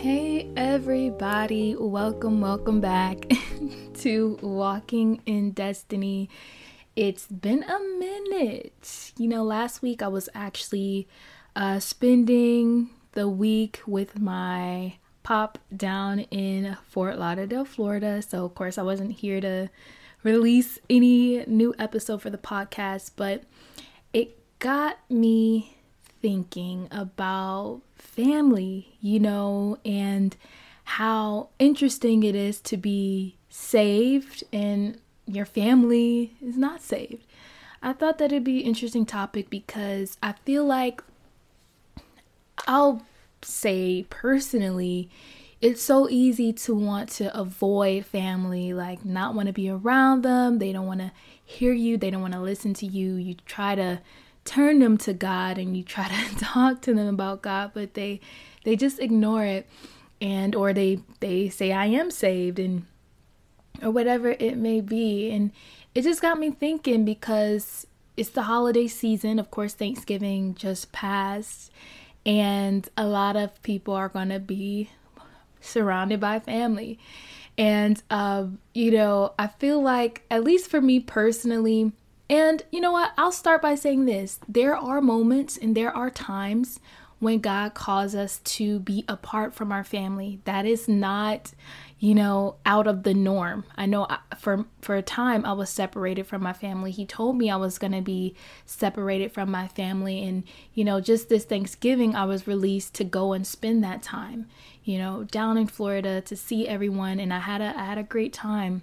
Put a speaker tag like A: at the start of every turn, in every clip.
A: Hey, everybody, welcome, welcome back to Walking in Destiny. It's been a minute. You know, last week I was actually uh, spending the week with my pop down in Fort Lauderdale, Florida. So, of course, I wasn't here to release any new episode for the podcast, but it got me thinking about family, you know, and how interesting it is to be saved and your family is not saved. I thought that it'd be an interesting topic because I feel like I'll say personally, it's so easy to want to avoid family, like not want to be around them. They don't want to hear you, they don't want to listen to you. You try to turn them to God and you try to talk to them about God, but they they just ignore it and or they they say I am saved and or whatever it may be. And it just got me thinking because it's the holiday season. Of course, Thanksgiving just passed and a lot of people are going to be surrounded by family. And, uh, you know, I feel like, at least for me personally, and you know what? I'll start by saying this there are moments and there are times when God calls us to be apart from our family. That is not, you know, out of the norm. I know uh, for for a time I was separated from my family. He told me I was going to be separated from my family and, you know, just this Thanksgiving I was released to go and spend that time, you know, down in Florida to see everyone and I had a I had a great time.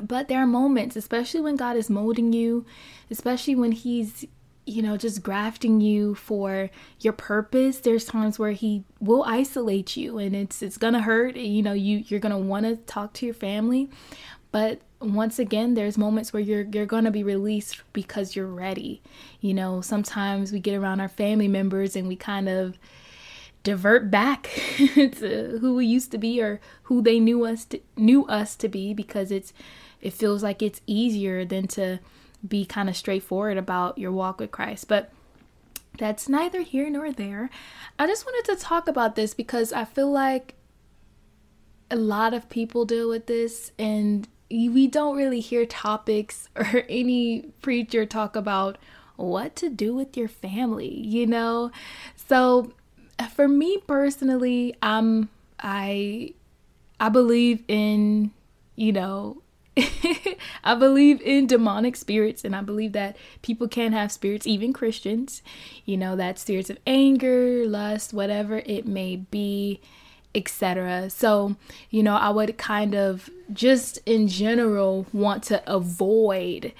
A: But there are moments, especially when God is molding you, especially when He's, you know, just grafting you for your purpose. There's times where He will isolate you and it's it's gonna hurt. You know, you you're gonna wanna talk to your family. But once again, there's moments where you're you're gonna be released because you're ready. You know, sometimes we get around our family members and we kind of divert back to who we used to be or who they knew us to, knew us to be because it's it feels like it's easier than to be kind of straightforward about your walk with Christ. But that's neither here nor there. I just wanted to talk about this because I feel like a lot of people deal with this and we don't really hear topics or any preacher talk about what to do with your family, you know? So for me personally, I'm I I believe in, you know, I believe in demonic spirits, and I believe that people can have spirits, even Christians. You know, that spirits of anger, lust, whatever it may be, etc. So, you know, I would kind of just in general want to avoid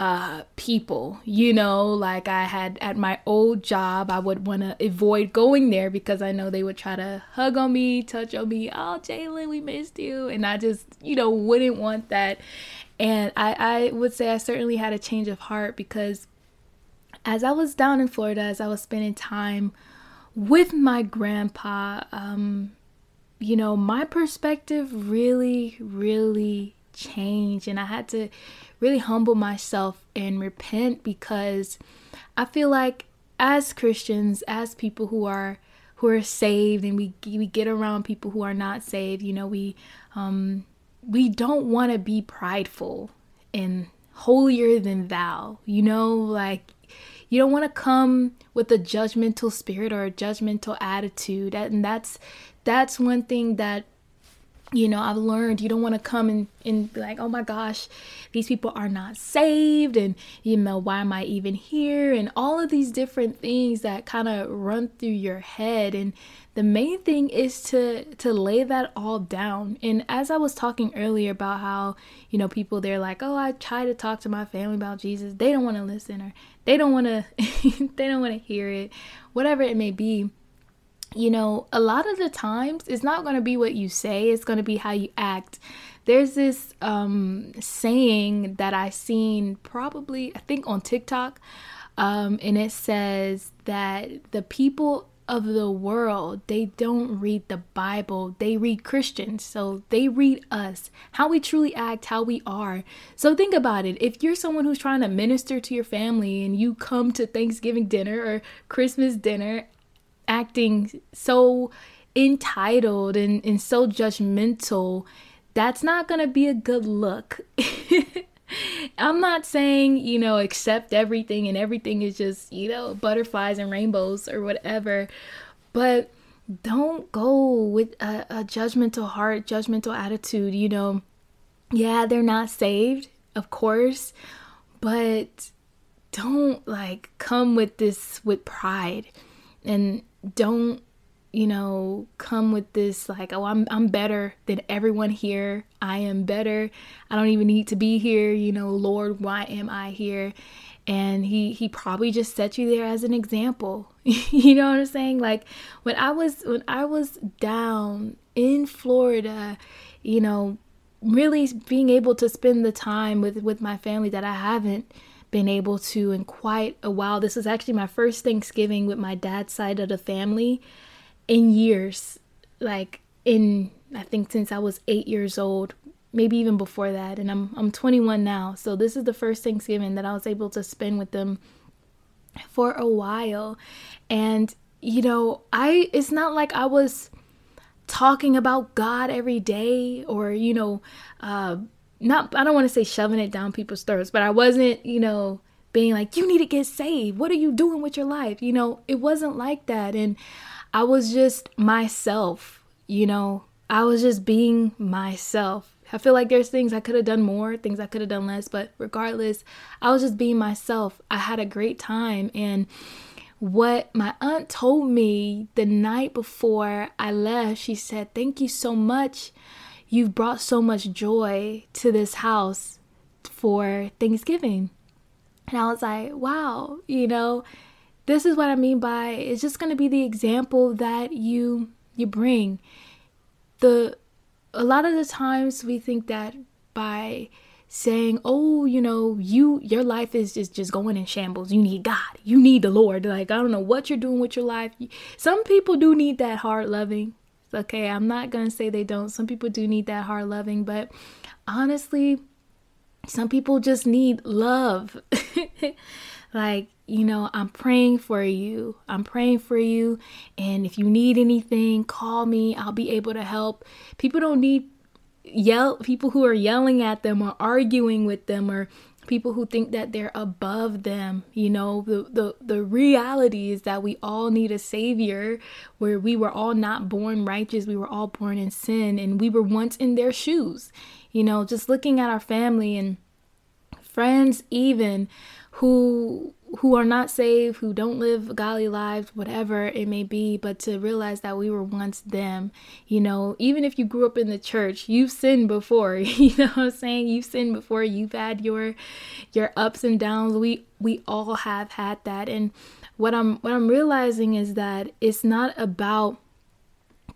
A: uh, people. You know, like I had at my old job, I would want to avoid going there because I know they would try to hug on me, touch on me. Oh, Jalen, we missed you. And I just, you know, wouldn't want that. And I, I would say I certainly had a change of heart because as I was down in Florida, as I was spending time with my grandpa, um, you know, my perspective really, really changed. And I had to really humble myself and repent because I feel like as Christians, as people who are who are saved and we we get around people who are not saved, you know, we um we don't want to be prideful and holier than thou. You know, like you don't want to come with a judgmental spirit or a judgmental attitude. And that's that's one thing that you know, I've learned you don't want to come and, and be like, oh my gosh, these people are not saved, and you know, why am I even here? And all of these different things that kind of run through your head. And the main thing is to to lay that all down. And as I was talking earlier about how, you know, people they're like, oh, I try to talk to my family about Jesus, they don't want to listen, or they don't want to, they don't want to hear it, whatever it may be you know, a lot of the times it's not going to be what you say, it's going to be how you act. There's this um, saying that I seen probably, I think on TikTok, um, and it says that the people of the world, they don't read the Bible, they read Christians. So they read us, how we truly act, how we are. So think about it. If you're someone who's trying to minister to your family and you come to Thanksgiving dinner or Christmas dinner acting so entitled and, and so judgmental, that's not going to be a good look. I'm not saying, you know, accept everything and everything is just, you know, butterflies and rainbows or whatever. But don't go with a, a judgmental heart, judgmental attitude. You know, yeah, they're not saved, of course, but don't like come with this with pride and don't you know come with this like oh I'm I'm better than everyone here. I am better. I don't even need to be here, you know, Lord, why am I here? And he he probably just set you there as an example. you know what I'm saying? Like when I was when I was down in Florida, you know, really being able to spend the time with with my family that I haven't been able to in quite a while. This is actually my first Thanksgiving with my dad's side of the family in years. Like in I think since I was 8 years old, maybe even before that, and I'm I'm 21 now. So this is the first Thanksgiving that I was able to spend with them for a while. And you know, I it's not like I was talking about God every day or you know, uh not I don't want to say shoving it down people's throats, but I wasn't, you know, being like you need to get saved. What are you doing with your life? You know, it wasn't like that and I was just myself, you know. I was just being myself. I feel like there's things I could have done more, things I could have done less, but regardless, I was just being myself. I had a great time and what my aunt told me the night before I left, she said, "Thank you so much You've brought so much joy to this house for Thanksgiving. And I was like, wow, you know, this is what I mean by it's just going to be the example that you you bring. The a lot of the times we think that by saying, "Oh, you know, you your life is just just going in shambles. You need God. You need the Lord." Like, I don't know what you're doing with your life. Some people do need that hard loving. Okay, I'm not going to say they don't. Some people do need that hard loving, but honestly, some people just need love. like, you know, I'm praying for you. I'm praying for you. And if you need anything, call me. I'll be able to help. People don't need yell people who are yelling at them or arguing with them or people who think that they're above them you know the, the the reality is that we all need a savior where we were all not born righteous we were all born in sin and we were once in their shoes. You know just looking at our family and friends even who who are not saved, who don't live godly lives, whatever it may be, but to realize that we were once them. You know, even if you grew up in the church, you've sinned before. You know what I'm saying? You've sinned before. You've had your your ups and downs. We we all have had that. And what I'm what I'm realizing is that it's not about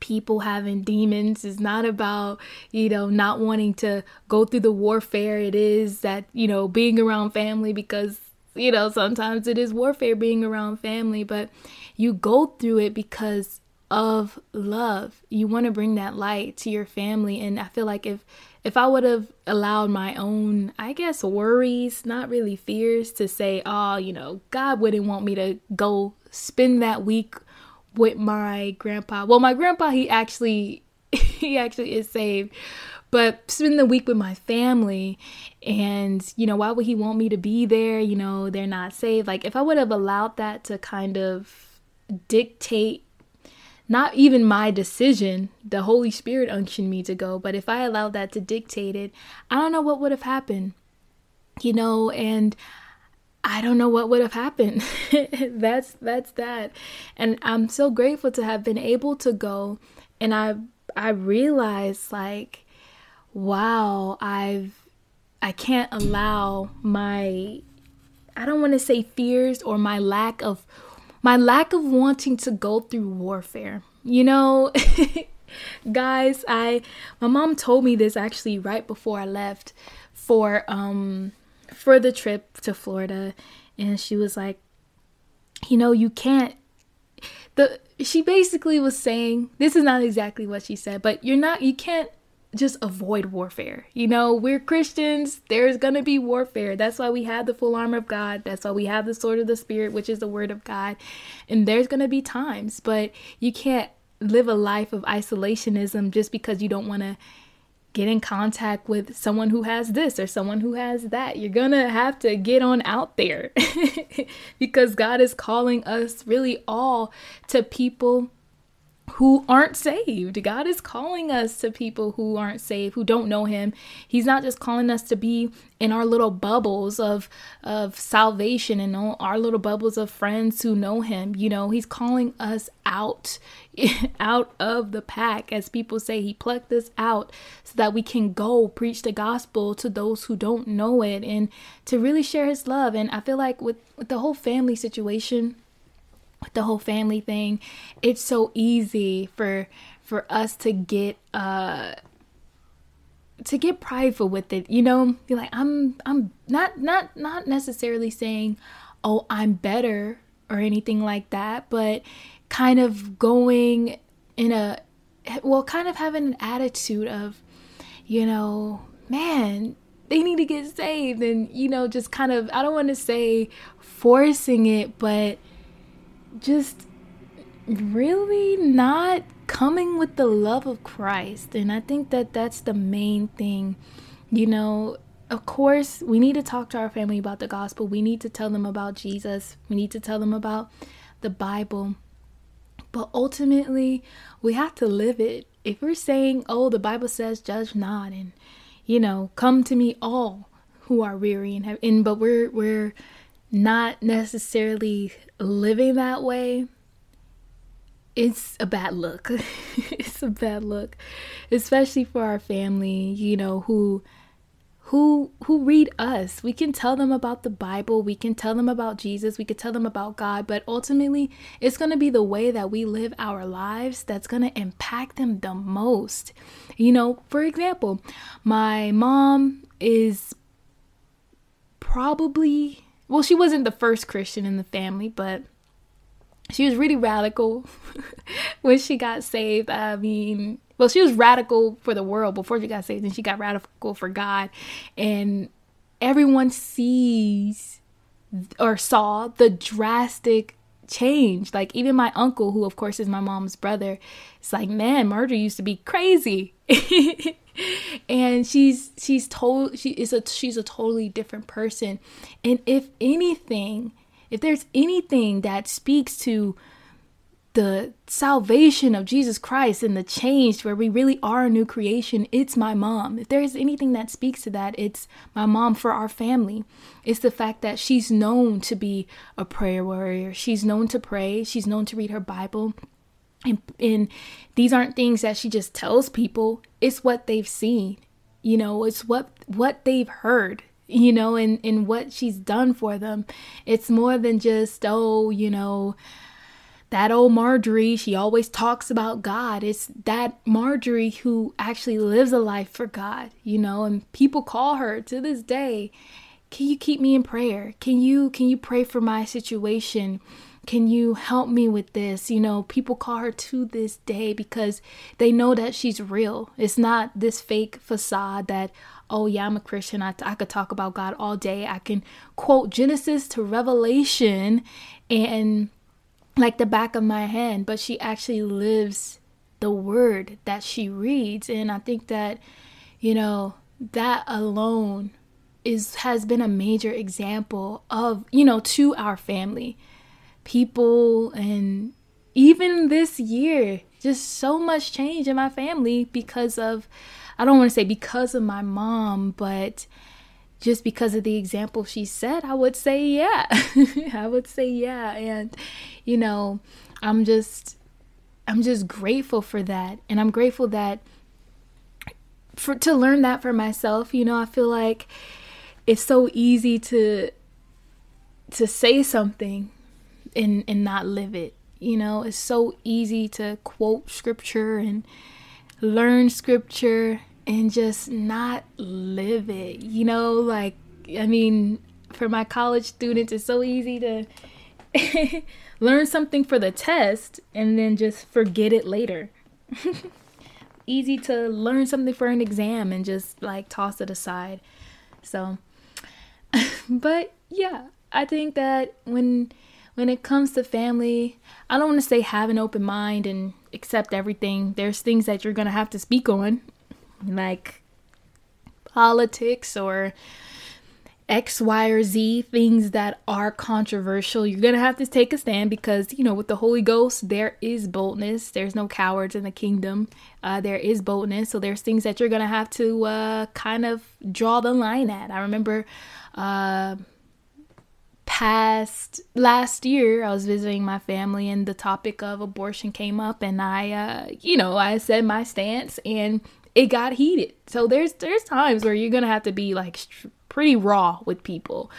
A: people having demons it's not about you know not wanting to go through the warfare it is that you know being around family because you know, sometimes it is warfare being around family, but you go through it because of love. You want to bring that light to your family and I feel like if if I would have allowed my own, I guess worries, not really fears to say, "Oh, you know, God wouldn't want me to go spend that week with my grandpa." Well, my grandpa, he actually he actually is saved but spend the week with my family and you know why would he want me to be there you know they're not saved like if i would have allowed that to kind of dictate not even my decision the holy spirit unctioned me to go but if i allowed that to dictate it i don't know what would have happened you know and I don't know what would have happened. that's that's that. And I'm so grateful to have been able to go and I I realized like wow, I've I can't allow my I don't want to say fears or my lack of my lack of wanting to go through warfare. You know, guys, I my mom told me this actually right before I left for um for the trip to Florida and she was like, "You know, you can't the she basically was saying, this is not exactly what she said, but you're not you can't just avoid warfare. You know, we're Christians, there's going to be warfare. That's why we have the full armor of God. That's why we have the sword of the Spirit, which is the word of God. And there's going to be times, but you can't live a life of isolationism just because you don't want to get in contact with someone who has this or someone who has that. You're going to have to get on out there because God is calling us really all to people who aren't saved. God is calling us to people who aren't saved, who don't know him. He's not just calling us to be in our little bubbles of of salvation and our little bubbles of friends who know him. You know, he's calling us out out of the pack as people say he plucked us out so that we can go preach the gospel to those who don't know it and to really share his love. And I feel like with, with the whole family situation, the whole family thing it's so easy for for us to get uh to get prideful with it you know? Be like i'm i'm not not not necessarily saying oh i'm better or anything like that but kind of going in a well kind of having an attitude of you know man they need to get saved and you know just kind of i don't want to say forcing it but just really not coming with the love of Christ. And I think that that's the main thing. You know, of course, we need to talk to our family about the gospel. We need to tell them about Jesus. We need to tell them about the Bible. But ultimately, we have to live it. If we're saying, oh, the Bible says, judge not, and, you know, come to me all who are weary and have, and but we're, we're, not necessarily living that way, it's a bad look. it's a bad look, especially for our family, you know, who who who read us. We can tell them about the Bible, we can tell them about Jesus, we could tell them about God, but ultimately it's going to be the way that we live our lives that's going to impact them the most. You know, for example, my mom is probably well, she wasn't the first Christian in the family, but she was really radical when she got saved. I mean, well, she was radical for the world before she got saved, and she got radical for God. And everyone sees or saw the drastic change. Like even my uncle, who of course is my mom's brother, it's like, man, Marjorie used to be crazy. and she's she's told she is a she's a totally different person. And if anything, if there's anything that speaks to the salvation of Jesus Christ and the change where we really are a new creation, it's my mom. If there's anything that speaks to that, it's my mom for our family. It's the fact that she's known to be a prayer warrior. She's known to pray. She's known to read her Bible. And, and these aren't things that she just tells people. It's what they've seen. You know, it's what what they've heard you know, and, and what she's done for them. It's more than just, oh, you know, that old Marjorie, she always talks about God. It's that Marjorie who actually lives a life for God, you know, and people call her to this day, "Can you keep me in prayer? Can you can you pray for my situation? Can you help me with this?" You know, people call her to this day because they know that she's real. It's not this fake facade that oh yeah i'm a christian I, I could talk about god all day i can quote genesis to revelation and like the back of my hand, but she actually lives the word that she reads. And I think that, you know, that alone is has been a major example of, you know, to our family. People and even this year, just so much change in my family because of I don't want to say because of my mom, but just because of the example she said, I would say yeah. I would say yeah. And, you know, I'm just, I'm just grateful for that. And I'm grateful that for to learn that for myself, you know, I feel like it's so easy to to say something and and not live it. You know, it's so easy to quote scripture and learn scripture and just not live it. You know, like, I mean, for my college students, it's so easy to learn something for the test and then just forget it later. easy to learn something for an exam and just like toss it aside. So, but yeah, I think that when when it comes to family, I don't want to say have an open mind and accept everything. There's things that you're going to have to speak on, like politics or X, Y, or Z, things that are controversial. You're going to have to take a stand because, you know, with the Holy Ghost, there is boldness. There's no cowards in the kingdom. Uh, there is boldness. So there's things that you're going to have to uh, kind of draw the line at. I remember uh, past last year, I was visiting my family and the topic of abortion came up, and I, uh, you know, I said my stance and it got heated. So there's there's times where you're gonna have to be like pretty raw with people,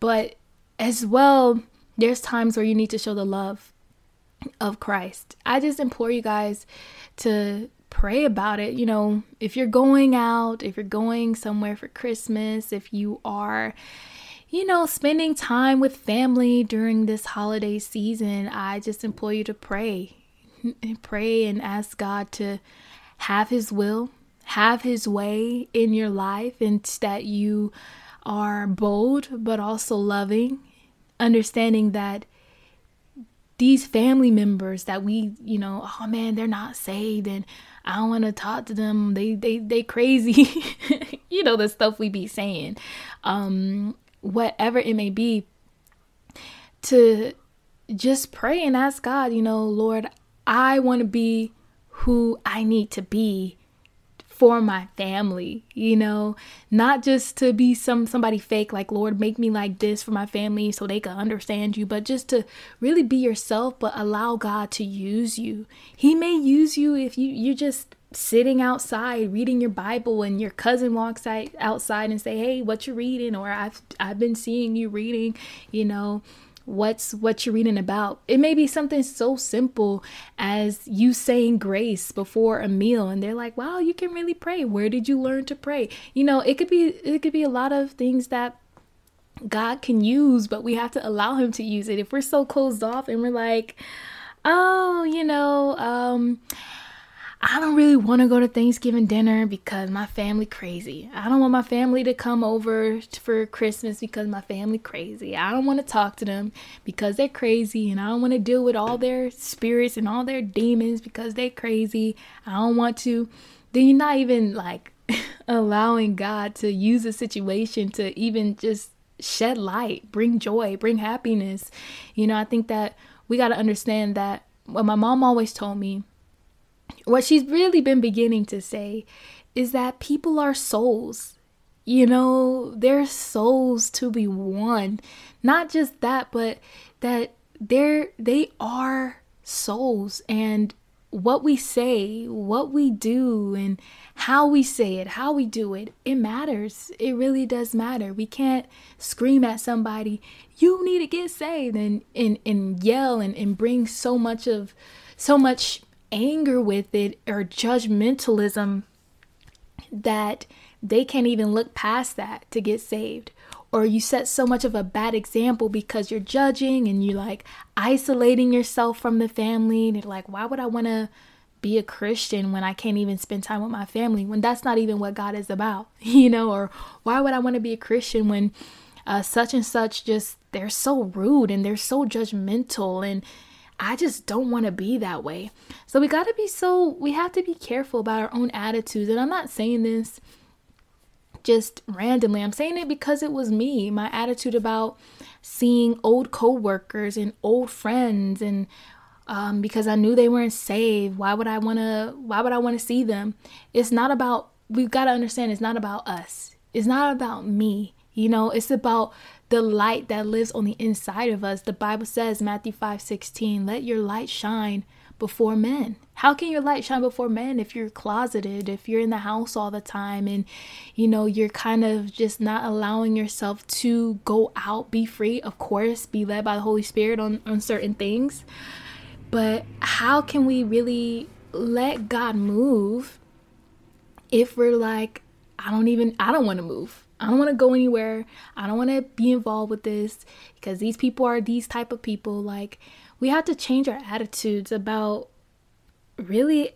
A: but as well, there's times where you need to show the love of Christ. I just implore you guys to pray about it. You know, if you're going out, if you're going somewhere for Christmas, if you are you know, spending time with family during this holiday season, I just implore you to pray. Pray and ask God to have His will, have His way in your life, and that you are bold but also loving, understanding that these family members that we, you know, oh man, they're not saved and I don't want to talk to them. They they they crazy. you know the stuff we be saying. Um whatever it may be, to just pray and ask God, you know, Lord, I want to be who I need to be for my family, you know, not just to be some somebody fake like Lord make me like this for my family so they can understand you, but just to really be yourself but allow God to use you. He may use you if you you just sitting outside reading your Bible and your cousin walks outside and say, "Hey, what you reading?" or "I've I've been seeing you reading," you know, what's what you're reading about. It may be something so simple as you saying grace before a meal and they're like, "Wow, you can really pray. Where did you learn to pray?" You know, it could be it could be a lot of things that God can use, but we have to allow him to use it. If we're so closed off and we're like, "Oh, you know, um I don't really want to go to Thanksgiving dinner because my family crazy. I don't want my family to come over for Christmas because my family crazy. I don't want to talk to them because they're crazy and I don't want to deal with all their spirits and all their demons because they're crazy. I don't want to. Then you're not even like allowing God to use a situation to even just shed light, bring joy, bring happiness. You know, I think that we got to understand that what my mom always told me what she's really been beginning to say is that people are souls. You know, they're souls to be won. Not just that, but that they're they are souls and what we say, what we do, and how we say it, how we do it, it matters. It really does matter. We can't scream at somebody, you need to get saved, and and, and yell and, and bring so much of so much anger with it or judgmentalism that they can't even look past that to get saved. Or you set so much of a bad example because you're judging and you're like isolating yourself from the family. And you're like, why would I want to be a Christian when I can't even spend time with my family? When that's not even what God is about, you know? Or why would I want to be a Christian when uh, such and such just, they're so rude and they're so judgmental and I just don't want to be that way. So we got to be so, we have to be careful about our own attitudes. And I'm not saying this just randomly. I'm saying it because it was me, my attitude about seeing old coworkers and old friends and um, because I knew they weren't saved. Why would I want to why would I want to see them? It's not about we've got to understand it's not about us. It's not about me. You know, it's about the light that lives on the inside of us. The Bible says, Matthew 5 16, let your light shine before men. How can your light shine before men if you're closeted, if you're in the house all the time and you know you're kind of just not allowing yourself to go out, be free, of course, be led by the Holy Spirit on, on certain things. But how can we really let God move if we're like, I don't even I don't want to move. I don't want to go anywhere. I don't want to be involved with this because these people are these type of people. Like we have to change our attitudes about really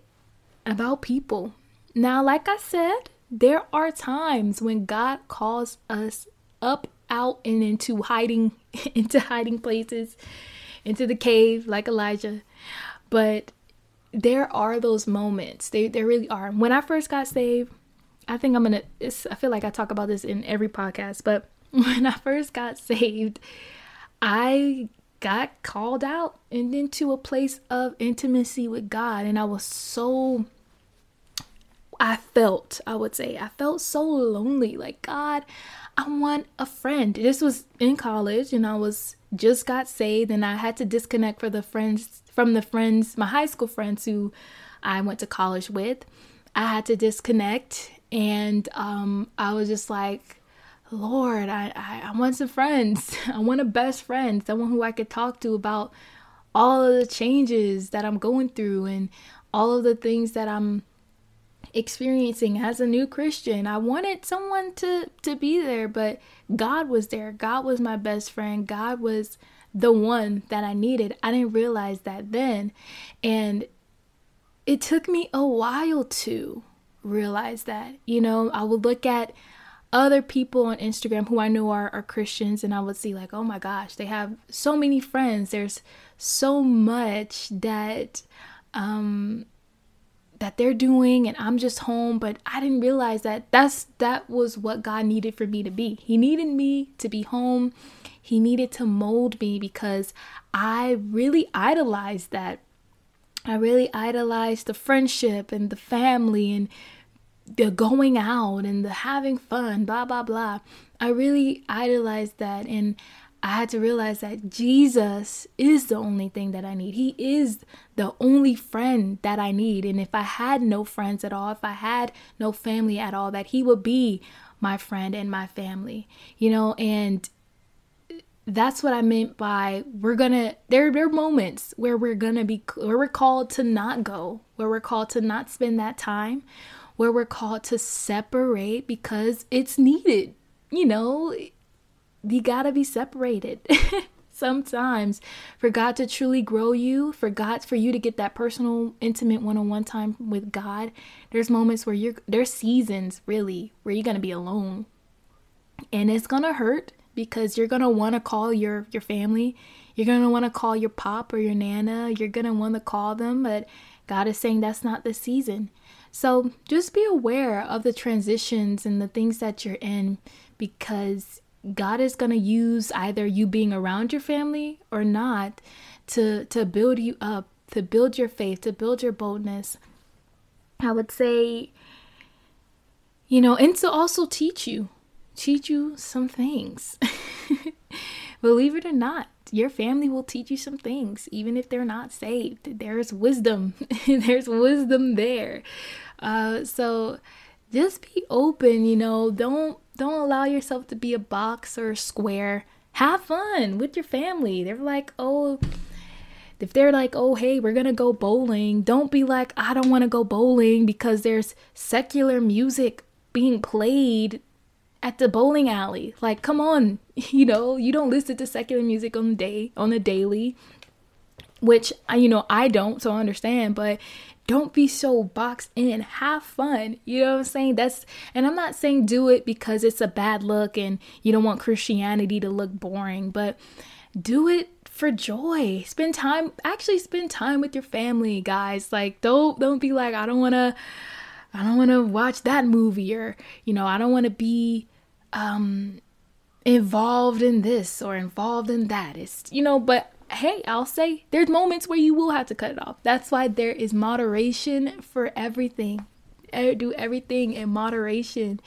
A: about people. Now, like I said, there are times when God calls us up out and into hiding into hiding places, into the cave like Elijah. But there are those moments. They there really are. When I first got saved, I think I'm gonna. I feel like I talk about this in every podcast, but when I first got saved, I got called out and into a place of intimacy with God, and I was so. I felt, I would say, I felt so lonely. Like, God, I want a friend. This was in college, and I was just got saved, and I had to disconnect for the friends from the friends, my high school friends who I went to college with. I had to disconnect, and um, I was just like, Lord, I, I, I want some friends. I want a best friend, someone who I could talk to about all of the changes that I'm going through and all of the things that I'm experiencing as a new Christian. I wanted someone to to be there, but God was there. God was my best friend. God was the one that I needed. I didn't realize that then. And it took me a while to realize that. You know, I would look at other people on Instagram who I know are, are Christians and I would see, like, oh my gosh, they have so many friends. There's so much that, um, that they're doing and I'm just home but I didn't realize that that's that was what God needed for me to be. He needed me to be home he needed to mold me because I really idolized that. I really idolized the friendship and the family and the going out and the having fun, blah, blah, blah. I really idolized that. And I had to realize that Jesus is the only thing that I need. He is the only friend that I need. And if I had no friends at all, if I had no family at all, that He would be my friend and my family, you know, and that's what I meant by we're gonna there, there are moments where we're gonna be where we're called to not go, where we're called to not spend that time, where we're called to separate because it's needed. You know, you gotta be separated. Sometimes for God to truly grow you, for God for you to get that personal, intimate one-on-one time with God, there's moments where you're there's seasons really where you're gonna be alone. And it's gonna hurt because you're want to call your your family. You're want to call your pop or your nana. You're want to call them, but God is saying that's not the season. So just be aware of the transitions and the things that you're in because God is going to use either you being around your family or not to to build you up, to build your faith, to build your boldness. I would say you know, and to also teach you teach you some things. Believe it or not, your family will teach you some things, even if they're not saved. There's wisdom. There's wisdom there. Uh, so just be open, you know, don't don't allow yourself to be a box or a square. Have fun with your family. They're like, oh, if they're like, oh, hey, we're gonna go bowling, don't be like, I don't wanna go bowling because there's secular music being played at the bowling alley. Like, come on, you know, you don't listen to secular music on the day on the daily, which you know I don't, so I understand. But don't be so boxed in. Have fun. You know what I'm saying? That's and I'm not saying do it because it's a bad look and you don't want Christianity to look boring, but do it for joy. Spend time actually spend time with your family, guys. Like don't don't be like I don't want to I don't want to watch that movie or, you know, I don't want to be um involved in this or involved in that. It's, you know, but hey, I'll say there's moments where you will have to cut it off. That's why there is moderation for everything. Do everything in moderation.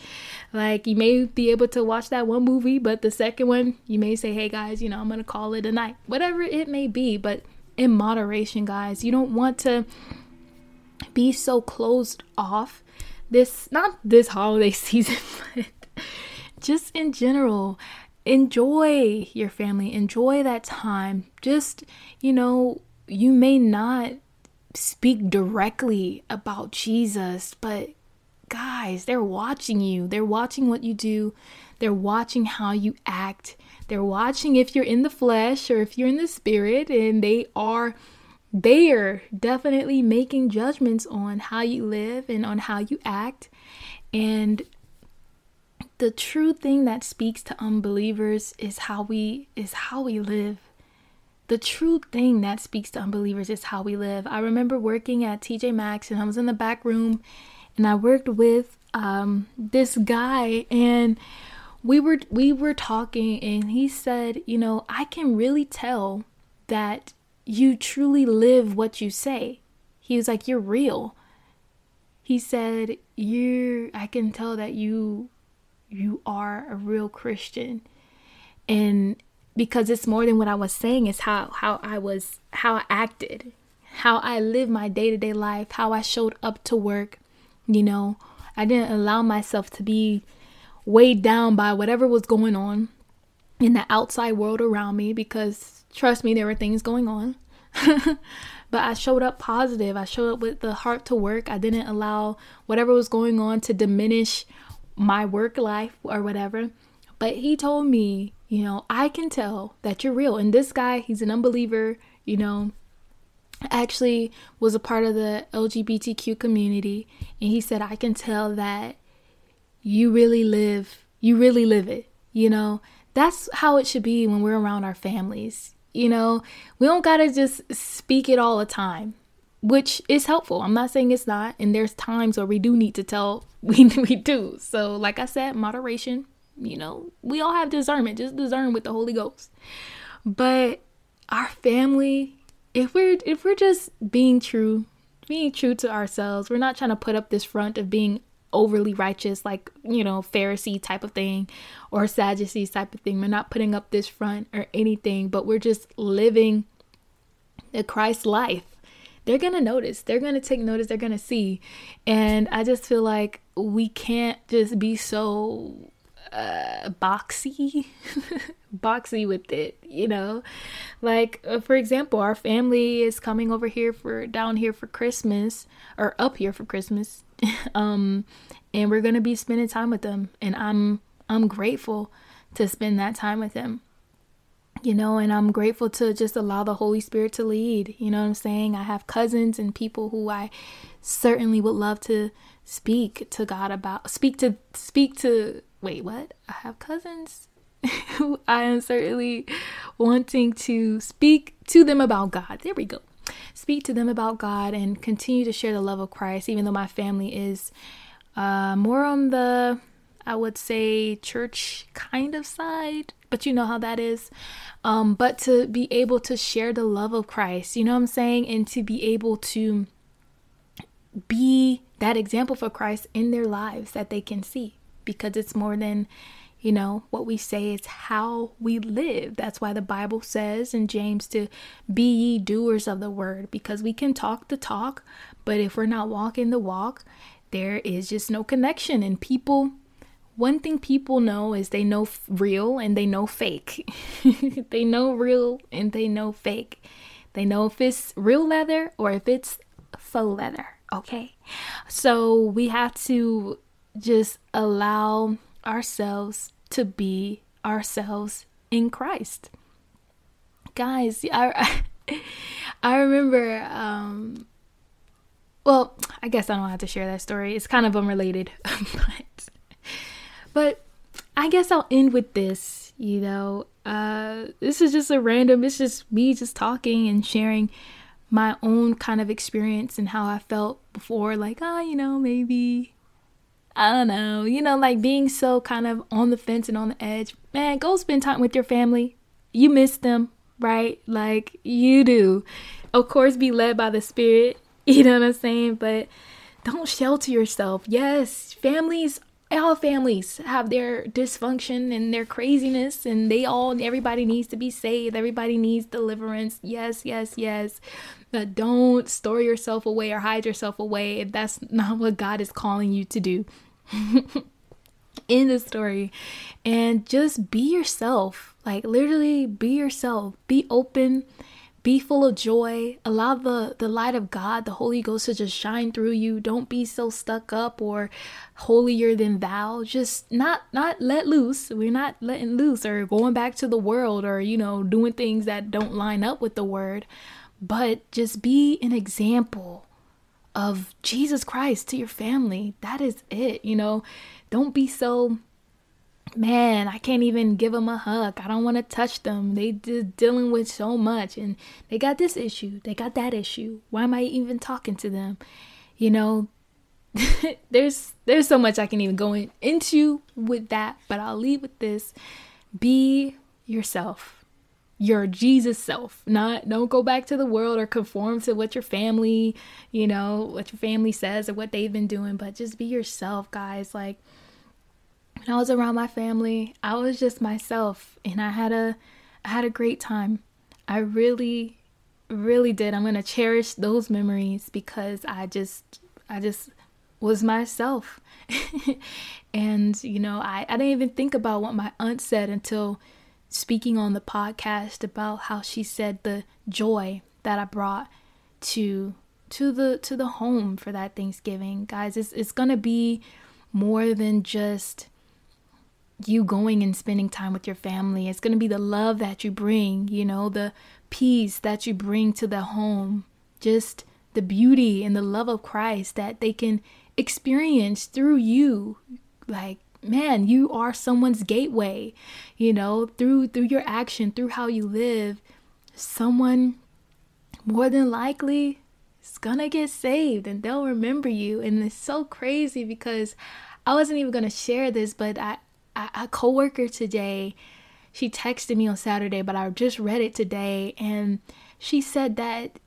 A: Like you may be able to watch that one movie, but the second one, you may say, hey guys, you know, I'm going to call it a night. Whatever it may be, but in moderation, guys. You don't want to be so closed off this not this holiday season but just in general enjoy your family enjoy that time. Just you know you may not speak directly about Jesus but guys they're watching you. They're watching what you do. They're watching how you act. They're watching if you're in the flesh or if you're in the spirit and they are they are definitely making judgments on how you live and on how you act. And the true thing that speaks to unbelievers is how we is how we live. the true thing that speaks to unbelievers is how we live. I remember working at TJ Maxx and I was in the back room and I worked with um, this guy and we were we were talking and he said, "You know, I can really tell that you truly live what you say." He was like, "You're real." He said, "You're I can tell that you you are a real Christian." And because it's more than what I was saying, it's how how I was how I acted, how I lived my day-to-day life, how I showed up to work, you know. I didn't allow myself to be weighed down by whatever was going on in the outside world around me because trust me, there were things going on. but I showed up positive. I showed up with the heart to work. I didn't allow whatever was going on to diminish my work life or whatever. But he told me, you know, I can tell that you're real. And this guy, he's an unbeliever, you know, actually was a part of the LGBTQ community. And he said, I can tell that you really live, you really live it. You know, that's how it should be when we're around our families. You know, we don't got to just speak it all the time, which is helpful. I'm not saying it's not. And there's times where we do need to tell, we, we do. So, like I said, moderation, you know, we all have discernment. Just discern with the Holy Ghost. But our family, if we're if we're just being true, being true to ourselves, we're not trying to put up this front of being overly righteous, like, you know, Pharisee type of thing or Sadducees type of thing. We're not putting up this front or anything, but we're just living the Christ life. They're going to notice. They're going to take notice. They're going to see. And I just feel like we can't just be so uh, boxy, boxy with it, you know. Like uh, for example, our family is coming over here for down here for Christmas or up here for Christmas, um, and we're gonna be spending time with them, and I'm I'm grateful to spend that time with them. You know, and I'm grateful to just allow the Holy Spirit to lead. You know what I'm saying? I have cousins and people who I certainly would love to speak to God about speak to speak to wait, what? I have cousins who I am certainly wanting to speak to them about God. There we go. Speak to them about God and continue to share the love of Christ, even though my family is uh, more on the, I would say, church kind of side, but you know how that is. Um, but to be able to share the love of Christ, you know what I'm saying? And to be able to be that example for Christ in their lives that they can see because it's more than you know what we say it's how we live that's why the bible says in james to be ye doers of the word because we can talk the talk but if we're not walking the walk there is just no connection and people one thing people know is they know real and they know fake they know real and they know fake they know if it's real leather or if it's faux leather okay so we have to just allow ourselves to be ourselves in Christ. Guys, I I remember um well, I guess I don't have to share that story. It's kind of unrelated, but but I guess I'll end with this, you know. Uh this is just a random it's just me just talking and sharing my own kind of experience and how I felt before like, ah, oh, you know, maybe I don't know, you know, like being so kind of on the fence and on the edge. Man, go spend time with your family. You miss them, right? Like you do. Of course, be led by the Spirit, you know what I'm saying? But don't shelter yourself. Yes, families, all families have their dysfunction and their craziness, and they all, everybody needs to be saved. Everybody needs deliverance. Yes, yes, yes. But don't store yourself away or hide yourself away if that's not what God is calling you to do in the story. And just be yourself. Like literally be yourself. Be open. Be full of joy. Allow the, the light of God, the Holy Ghost to just shine through you. Don't be so stuck up or holier than thou. Just not not let loose. We're not letting loose or going back to the world or, you know, doing things that don't line up with the word but just be an example of Jesus Christ to your family. That is it, you know. Don't be so man, I can't even give them a hug. I don't want to touch them. They just dealing with so much and they got this issue, they got that issue. Why am I even talking to them? You know, there's there's so much I can even go in, into with that, but I'll leave with this. Be yourself. Your Jesus self. Not don't go back to the world or conform to what your family, you know, what your family says or what they've been doing, but just be yourself, guys. Like when I was around my family, I was just myself and I had a I had a great time. I really really did. I'm going to cherish those memories because I just I just was myself. and you know, I I didn't even think about what my aunt said until speaking on the podcast about how she said the joy that I brought to to the to the home for that Thanksgiving. Guys, it's it's going to be more than just you going and spending time with your family. It's going to be the love that you bring, you know, the peace that you bring to the home, just the beauty and the love of Christ that they can experience through you. Like, man, you are someone's gateway, you know, through through your action, through how you live. Someone more than likely is gonna get saved and they'll remember you. And it's so crazy because I wasn't even gonna share this, but I a coworker today, she texted me on Saturday, but I just read it today, and she said that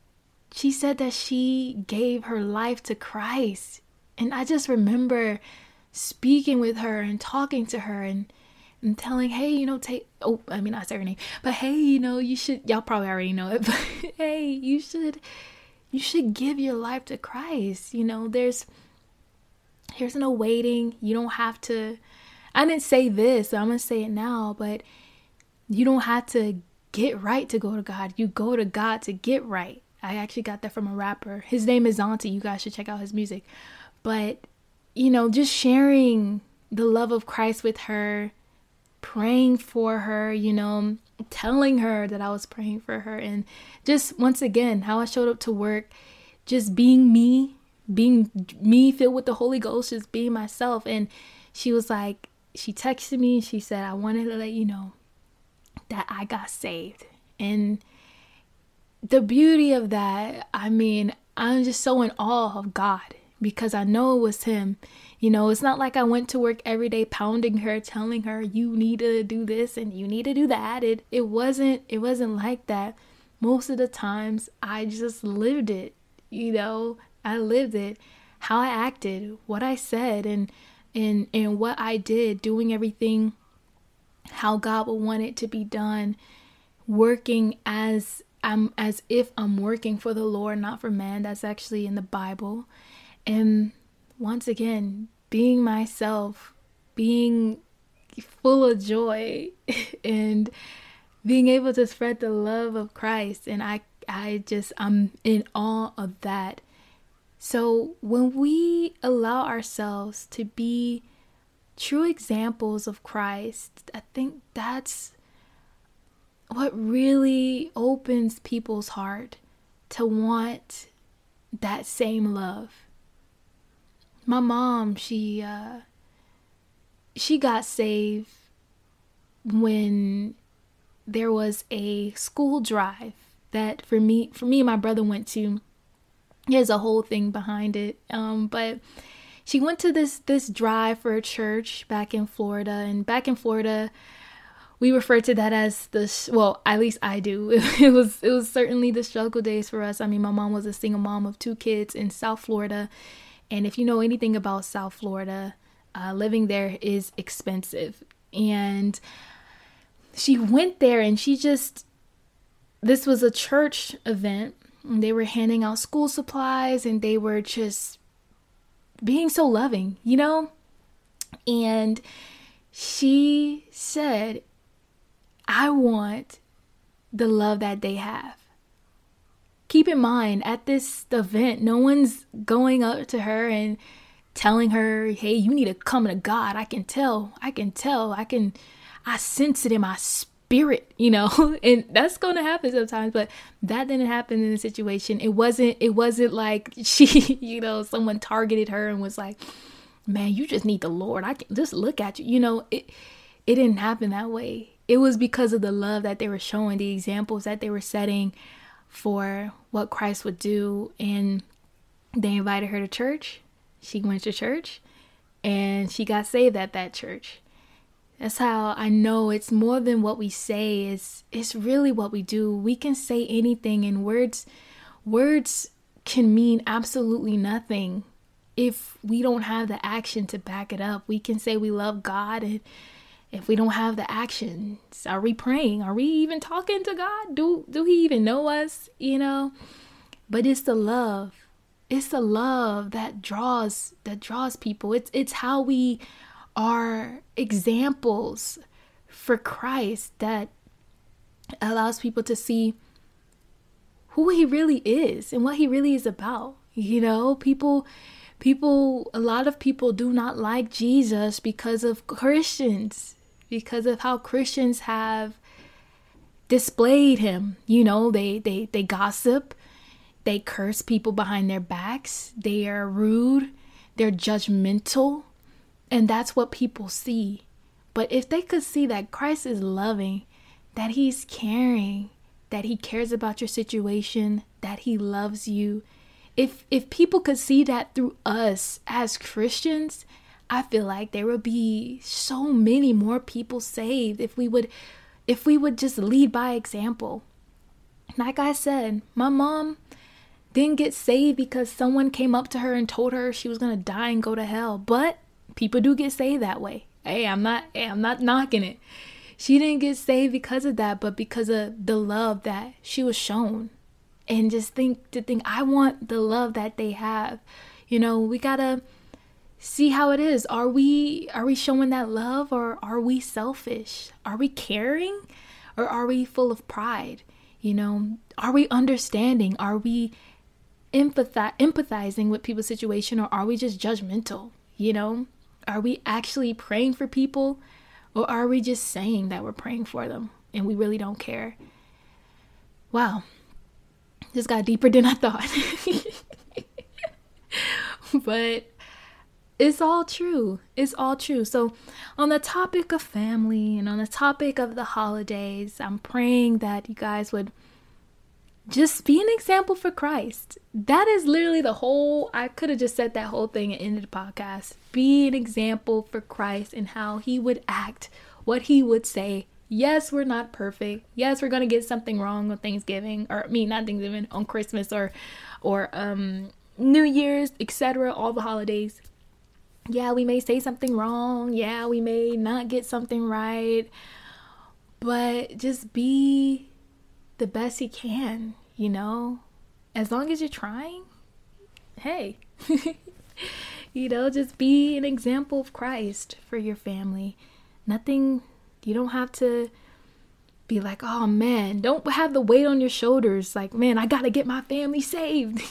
A: she said that she gave her life to Christ. And I just remember speaking with her and talking to her and and telling, hey, you know, take oh, I mean I say her name, but hey, you know, you should y'all probably already know it, but hey, you should you should give your life to Christ. You know, there's there's no waiting. You don't have to I didn't say this, so I'm going to say it now, but you don't have to get right to go to God. You go to God to get right. I actually got that from a rapper. His name is Zauntee. You guys should check out his music. But, you know, just sharing the love of Christ with her, praying for her, you know, telling her that I was praying for her. And just once again, how I showed up to work, just being me, being me filled with the Holy Ghost, just being myself. And she was like, she texted me and she said, I wanted to let you know that I got saved. And the beauty of that, I mean, I'm just so in awe of God because I know it was Him. You know, it's not like I went to work every day pounding her, telling her you need to do this and you need to do that. It it wasn't it wasn't like that. Most of the times I just lived it, you know. I lived it, how I acted, what I said and in in what I did, doing everything how God would want it to be done, working as I'm as if I'm working for the Lord, not for man. That's actually in the Bible. And once again, being myself, being full of joy and being able to spread the love of Christ and I I just I'm in awe of that so, when we allow ourselves to be true examples of Christ, I think that's what really opens people's heart to want that same love. My mom, she uh she got saved when there was a school drive that for me for me and my brother went to there's a whole thing behind it. Um, but she went to this this drive for a church back in Florida, and back in Florida, we refer to that as the well, at least I do. It was it was certainly the struggle days for us. I mean, my mom was a single mom of two kids in South Florida, and if you know anything about South Florida, uh, living there is expensive. And she went there, and she just this was a church event they were handing out school supplies and they were just being so loving, you know? And she said, I want the love that they have. Keep in mind, at this event, no one's going up to her and telling her, hey, you need to come to God. I can tell. I can tell. I can, I sense it in my spirit spirit, you know, and that's going to happen sometimes, but that didn't happen in the situation. It wasn't, it wasn't like she, you know, someone targeted her and was like, man, you just need the Lord. I can just look at you, you know, it, it didn't happen that way. It was because of the love that they were showing, the examples that they were setting for what Christ would do. And they invited her to church. She went to church and she got saved at that church. That's how I know it's more than what we say. It's it's really what we do. We can say anything and words words can mean absolutely nothing if we don't have the action to back it up. We can say we love God and if we don't have the actions, are we praying? Are we even talking to God? Do do he even know us, you know? But it's the love. It's the love that draws that draws people. It's it's how we are examples for Christ that allows people to see who he really is and what he really is about. You know, people people a lot of people do not like Jesus because of Christians, because of how Christians have displayed him. You know, they they they gossip, they curse people behind their backs, they are rude, they're judgmental, and that's what people see. But if they could see that Christ is loving, that he's caring, that he cares about your situation, that he loves you. If if people could see that through us as Christians, I feel like there would be so many more people saved if we would if we would just lead by example. Like I said, my mom didn't get saved because someone came up to her and told her she was going to die and go to hell. But people do get saved that way. Hey, I'm not hey, I'm not knocking it she didn't get saved because of that, but because of the love that she was shown. And just think to think, I want the love that they have. You know, we gotta see how it is. Are we are we showing that love or are we selfish? Are we caring or are we full of pride? You know, are we understanding? Are we empathizing with people's situation or are we just judgmental? You know, are we actually praying for people or are we just saying that we're praying for them and we really don't care? Wow. This got deeper than I thought. but it's all true. It's all true. So, on the topic of family and on the topic of the holidays, I'm praying that you guys would just be an example for Christ. That is literally the whole, I could have just said that whole thing and ended the podcast. Be an example for Christ and how he would act, what he would say. Yes, we're not perfect. Yes, we're gonna get something wrong on Thanksgiving, or I mean not Thanksgiving, on Christmas or or um New Year's, etc. All the holidays. Yeah, we may say something wrong. Yeah, we may not get something right. But just be the best you can, you know? As long as you're trying, hey, you know, just be an example of Christ for your family. Nothing, you don't have to be like, oh man, don't have the weight on your shoulders. Like, man, I gotta get my family saved.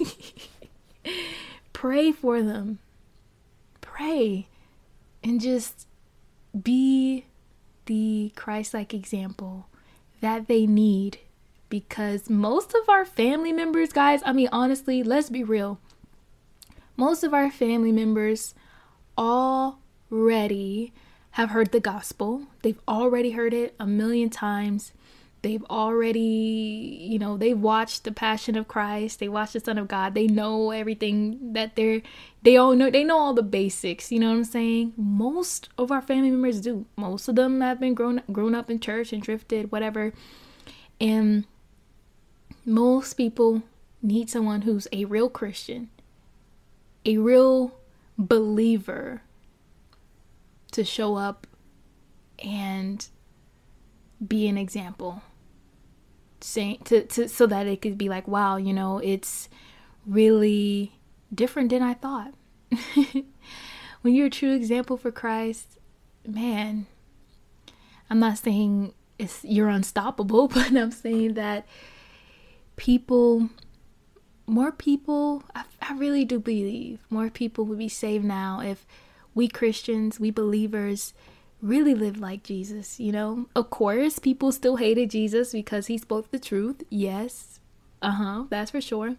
A: Pray for them. Pray and just be the Christ like example that they need because most of our family members, guys, I mean, honestly, let's be real. Most of our family members already have heard the gospel. They've already heard it a million times. They've already, you know, they've watched the Passion of Christ. They watched the Son of God. They know everything that they're, they all know, they know all the basics. You know what I'm saying? Most of our family members do. Most of them have been grown, grown up in church and drifted, whatever. And most people need someone who's a real Christian, a real believer to show up and be an example. Saying to, to so that it could be like wow you know it's really different than i thought. When you're a true example for christ man i'm not saying it's you're unstoppable but i'm saying that people, more people, I, I really do believe more people would be saved now if we Christians, we believers, really live like Jesus, you know? Of course, people still hated Jesus because he spoke the truth. Yes. Uh-huh, that's for sure.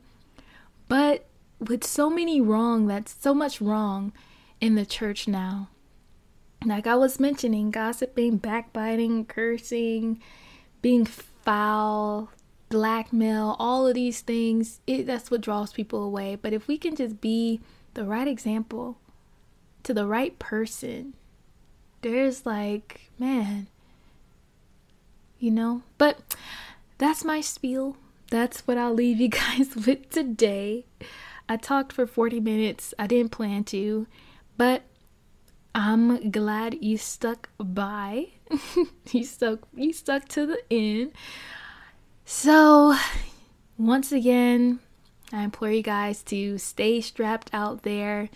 A: But with so many wrong, that's so much wrong in the church now. like I was mentioning, gossiping, backbiting, cursing, being foul, blackmail, all of these things, it, that's what draws people away. But if we can just be the right example to the right person, there's like, man, you know? But that's my spiel. That's what I'll leave you guys with today. I talked for 40 minutes. I didn't plan to, but I'm glad you stuck by. you stuck you stuck to the end. So, once again, I implore you guys to stay strapped out there.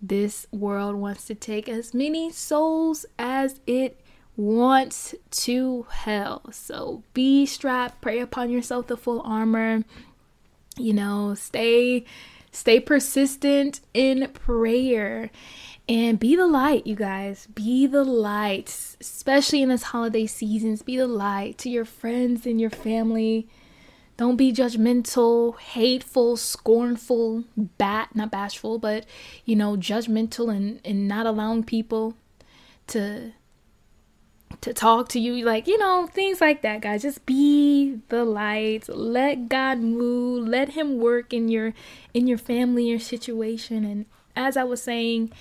A: This world wants to take as many souls as it wants to hell. So be strapped, pray upon yourself the full armor. You know, stay stay persistent in prayer and be the light, you guys. Be the light, especially in this holiday seasons. Be the light to your friends and your family. Don't be judgmental, hateful, scornful, bat not bashful, but you know, judgmental and, and not allowing people to to talk to you like you know things like that guys just be the light let god move let him work in your in your family your situation and as i was saying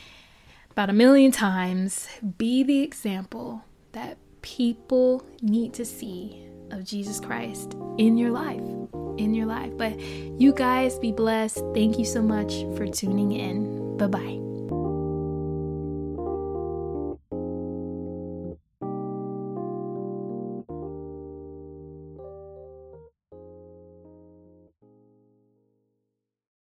A: about a million times be the example that people need to see of Jesus Christ in your life. In your life. But you guys be blessed. Thank you so much for tuning in. Bye bye.